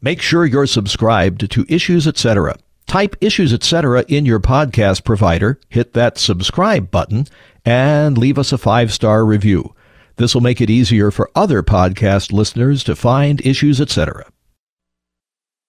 Make sure you're subscribed to Issues Etc. Type Issues Etc. in your podcast provider, hit that subscribe button, and leave us a five star review. This will make it easier for other podcast listeners to find Issues Etc.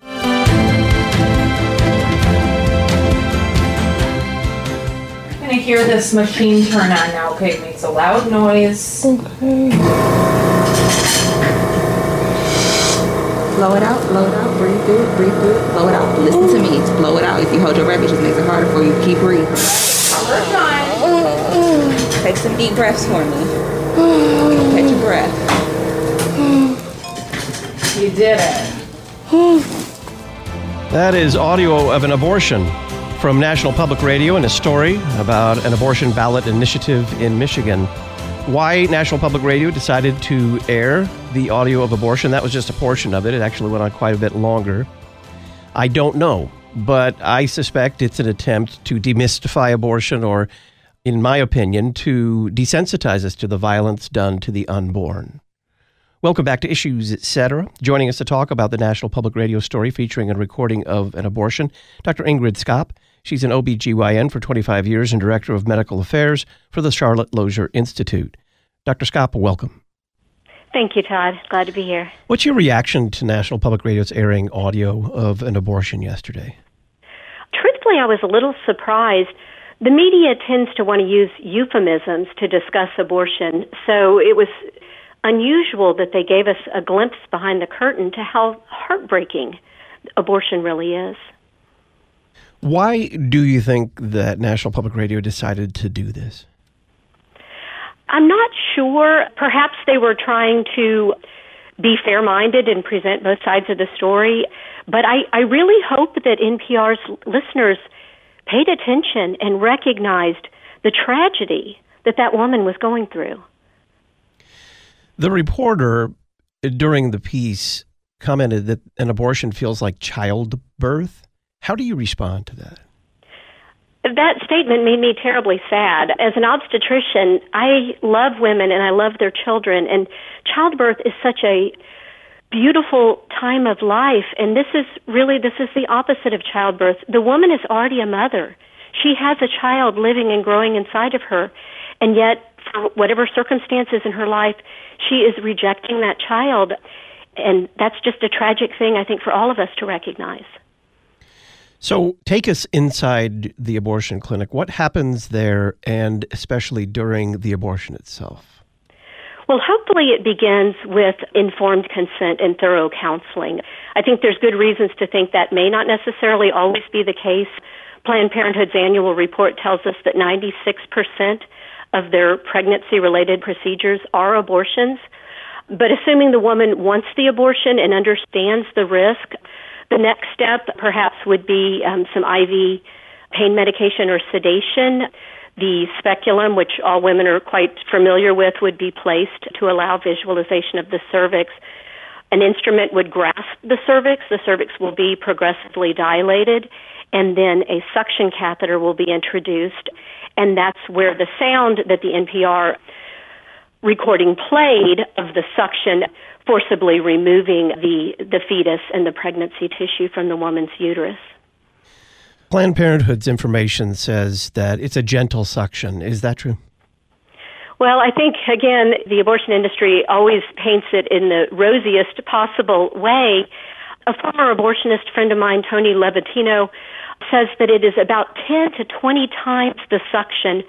I'm gonna hear this machine turn on now. Okay, it makes a loud noise. Okay. Blow it out, blow it out, breathe through it, breathe through it, blow it out. Listen to me, blow it out. If you hold your breath, it just makes it harder for you. Keep breathing. Take some deep breaths for me. Catch your breath. You did it. That is audio of an abortion from National Public Radio and a story about an abortion ballot initiative in Michigan. Why National Public Radio decided to air the audio of abortion, that was just a portion of it. It actually went on quite a bit longer. I don't know, but I suspect it's an attempt to demystify abortion or, in my opinion, to desensitize us to the violence done to the unborn. Welcome back to Issues, Etc. Joining us to talk about the National Public Radio story featuring a recording of an abortion, Dr. Ingrid Skop. She's an OBGYN for 25 years and Director of Medical Affairs for the Charlotte Lozier Institute. Dr. Skop, welcome. Thank you, Todd. Glad to be here. What's your reaction to National Public Radio's airing audio of an abortion yesterday? Truthfully, I was a little surprised. The media tends to want to use euphemisms to discuss abortion, so it was unusual that they gave us a glimpse behind the curtain to how heartbreaking abortion really is. Why do you think that National Public Radio decided to do this? I'm not sure. Perhaps they were trying to be fair minded and present both sides of the story. But I, I really hope that NPR's listeners paid attention and recognized the tragedy that that woman was going through. The reporter uh, during the piece commented that an abortion feels like childbirth. How do you respond to that? That statement made me terribly sad. As an obstetrician, I love women and I love their children, and childbirth is such a beautiful time of life. And this is really this is the opposite of childbirth. The woman is already a mother. She has a child living and growing inside of her, and yet, for whatever circumstances in her life, she is rejecting that child. And that's just a tragic thing, I think, for all of us to recognize. So, take us inside the abortion clinic. What happens there, and especially during the abortion itself? Well, hopefully, it begins with informed consent and thorough counseling. I think there's good reasons to think that may not necessarily always be the case. Planned Parenthood's annual report tells us that 96% of their pregnancy related procedures are abortions. But assuming the woman wants the abortion and understands the risk, the next step perhaps would be um, some IV pain medication or sedation. The speculum, which all women are quite familiar with, would be placed to allow visualization of the cervix. An instrument would grasp the cervix. The cervix will be progressively dilated, and then a suction catheter will be introduced. And that's where the sound that the NPR recording played of the suction forcibly removing the, the fetus and the pregnancy tissue from the woman's uterus. Planned Parenthood's information says that it's a gentle suction. Is that true? Well, I think, again, the abortion industry always paints it in the rosiest possible way. A former abortionist friend of mine, Tony Levatino, says that it is about 10 to 20 times the suction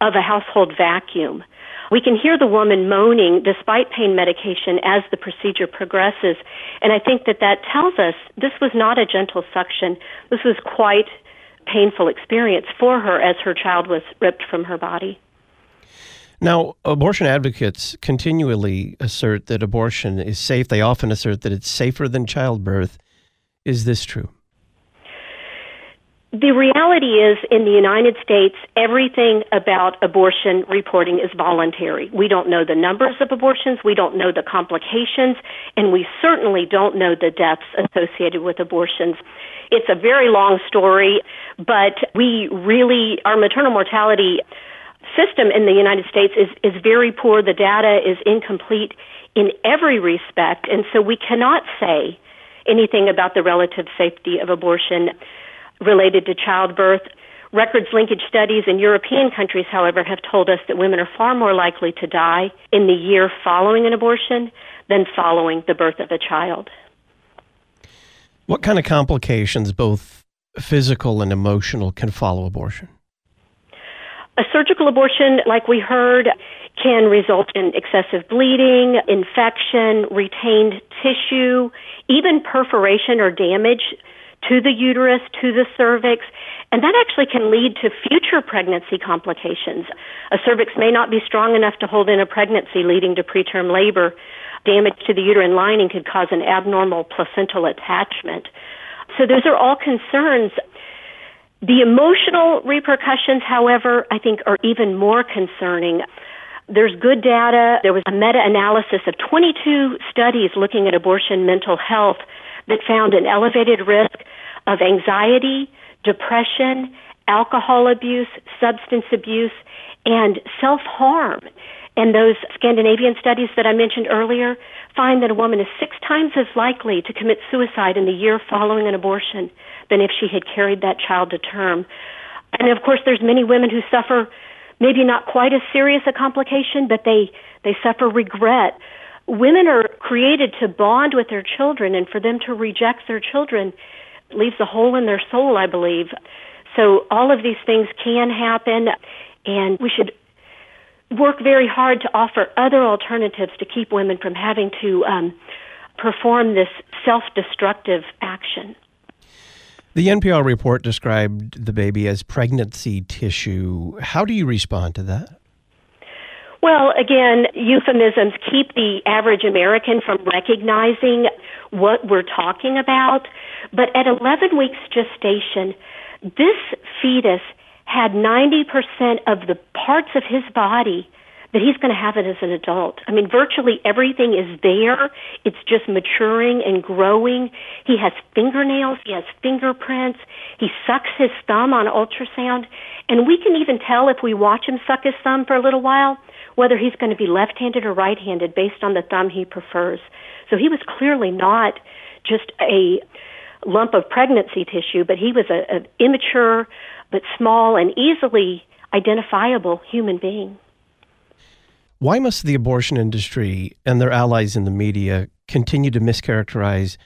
of a household vacuum. We can hear the woman moaning despite pain medication as the procedure progresses. And I think that that tells us this was not a gentle suction. This was quite painful experience for her as her child was ripped from her body. Now, abortion advocates continually assert that abortion is safe. They often assert that it's safer than childbirth. Is this true? The reality is, in the United States, everything about abortion reporting is voluntary. We don't know the numbers of abortions, we don't know the complications, and we certainly don't know the deaths associated with abortions. It's a very long story, but we really, our maternal mortality system in the United States is, is very poor. The data is incomplete in every respect, and so we cannot say anything about the relative safety of abortion related to childbirth. Records linkage studies in European countries, however, have told us that women are far more likely to die in the year following an abortion than following the birth of a child. What kind of complications, both physical and emotional, can follow abortion? A surgical abortion, like we heard, can result in excessive bleeding, infection, retained tissue, even perforation or damage to the uterus, to the cervix, and that actually can lead to future pregnancy complications. A cervix may not be strong enough to hold in a pregnancy, leading to preterm labor. Damage to the uterine lining could cause an abnormal placental attachment. So those are all concerns the emotional repercussions, however, I think are even more concerning. There's good data. There was a meta analysis of 22 studies looking at abortion mental health that found an elevated risk of anxiety, depression, alcohol abuse, substance abuse, and self harm. And those Scandinavian studies that I mentioned earlier find that a woman is six times as likely to commit suicide in the year following an abortion than if she had carried that child to term. And of course, there's many women who suffer maybe not quite as serious a complication, but they, they suffer regret. Women are created to bond with their children, and for them to reject their children leaves a hole in their soul, I believe. So all of these things can happen, and we should work very hard to offer other alternatives to keep women from having to um, perform this self destructive action. The NPR report described the baby as pregnancy tissue. How do you respond to that? Well, again, euphemisms keep the average American from recognizing what we're talking about. But at 11 weeks gestation, this fetus had 90% of the parts of his body that he's going to have it as an adult. I mean, virtually everything is there. It's just maturing and growing. He has fingernails. He has fingerprints. He sucks his thumb on ultrasound. And we can even tell if we watch him suck his thumb for a little while whether he's going to be left-handed or right-handed based on the thumb he prefers. So he was clearly not just a lump of pregnancy tissue, but he was an immature but small and easily identifiable human being. Why must the abortion industry and their allies in the media continue to mischaracterize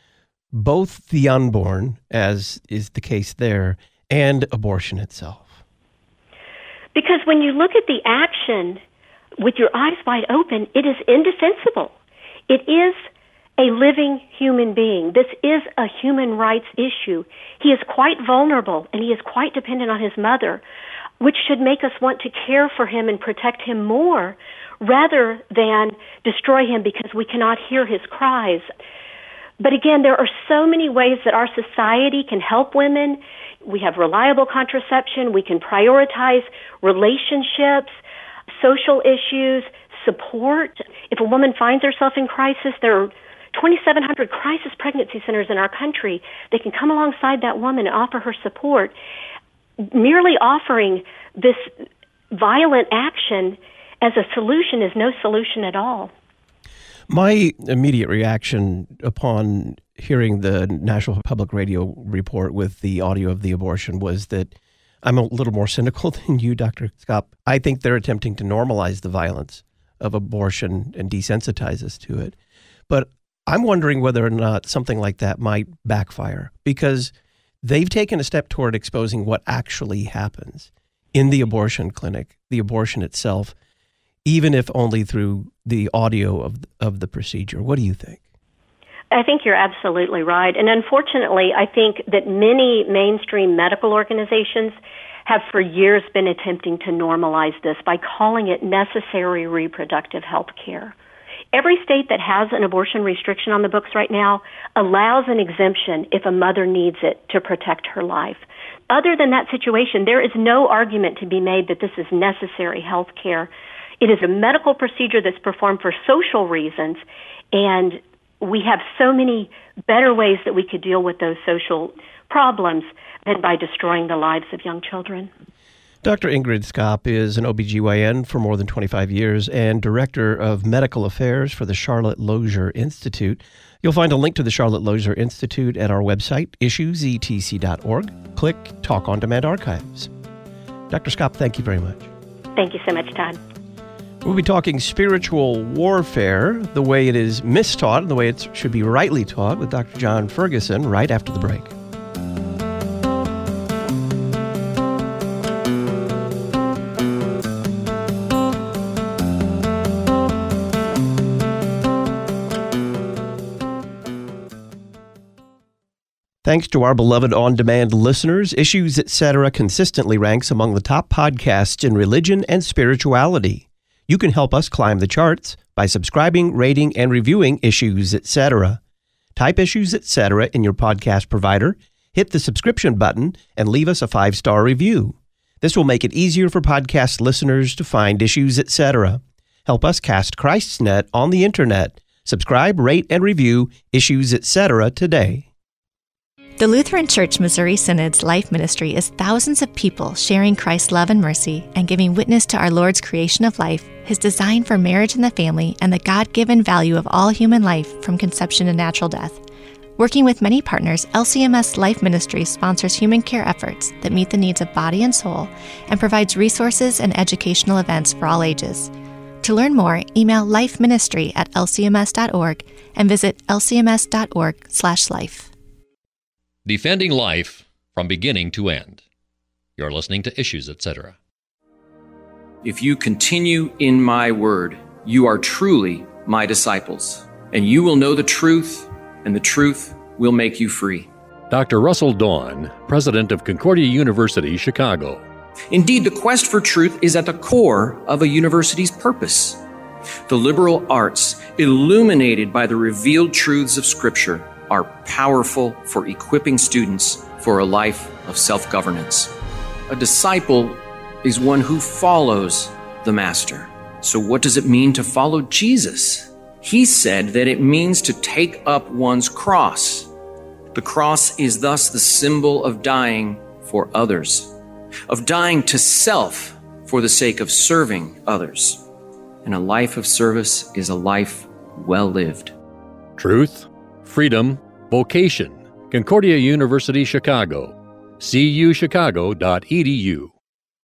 both the unborn, as is the case there, and abortion itself? Because when you look at the action with your eyes wide open, it is indefensible. It is a living human being. This is a human rights issue. He is quite vulnerable and he is quite dependent on his mother, which should make us want to care for him and protect him more rather than destroy him because we cannot hear his cries. But again, there are so many ways that our society can help women. We have reliable contraception. We can prioritize relationships, social issues, support. If a woman finds herself in crisis, there are 2,700 crisis pregnancy centers in our country. They can come alongside that woman and offer her support. Merely offering this violent action as a solution is no solution at all. My immediate reaction upon hearing the National Public Radio report with the audio of the abortion was that I'm a little more cynical than you, Dr. Skop. I think they're attempting to normalize the violence of abortion and desensitize us to it. But I'm wondering whether or not something like that might backfire because they've taken a step toward exposing what actually happens in the abortion clinic, the abortion itself, even if only through the audio of of the procedure. What do you think? I think you're absolutely right. And unfortunately, I think that many mainstream medical organizations have for years been attempting to normalize this by calling it necessary reproductive health care. Every state that has an abortion restriction on the books right now allows an exemption if a mother needs it to protect her life. Other than that situation, there is no argument to be made that this is necessary health care. It is a medical procedure that's performed for social reasons, and we have so many better ways that we could deal with those social problems than by destroying the lives of young children. Dr. Ingrid Skop is an OBGYN for more than 25 years and Director of Medical Affairs for the Charlotte Lozier Institute. You'll find a link to the Charlotte Lozier Institute at our website, issuesetc.org. Click Talk on Demand Archives. Dr. Skop, thank you very much. Thank you so much, Todd. We'll be talking spiritual warfare, the way it is mistaught and the way it should be rightly taught with Dr. John Ferguson right after the break. Thanks to our beloved on demand listeners, Issues Etc. consistently ranks among the top podcasts in religion and spirituality. You can help us climb the charts by subscribing, rating, and reviewing Issues Etc. Type Issues Etc. in your podcast provider, hit the subscription button, and leave us a five star review. This will make it easier for podcast listeners to find Issues Etc. Help us cast Christ's net on the internet. Subscribe, rate, and review Issues Etc. today. The Lutheran Church Missouri Synod's life ministry is thousands of people sharing Christ's love and mercy and giving witness to our Lord's creation of life, his design for marriage and the family, and the God given value of all human life from conception to natural death. Working with many partners, LCMS Life Ministry sponsors human care efforts that meet the needs of body and soul and provides resources and educational events for all ages. To learn more, email lifeministry at lcms.org and visit lcms.org/life. Defending life from beginning to end. You're listening to Issues, etc. If you continue in my word, you are truly my disciples, and you will know the truth, and the truth will make you free. Dr. Russell Dawn, president of Concordia University, Chicago. Indeed, the quest for truth is at the core of a university's purpose. The liberal arts, illuminated by the revealed truths of Scripture, are powerful for equipping students for a life of self governance. A disciple is one who follows the Master. So, what does it mean to follow Jesus? He said that it means to take up one's cross. The cross is thus the symbol of dying for others, of dying to self for the sake of serving others. And a life of service is a life well lived. Truth, freedom, vocation. Concordia University, Chicago. cuchicago.edu.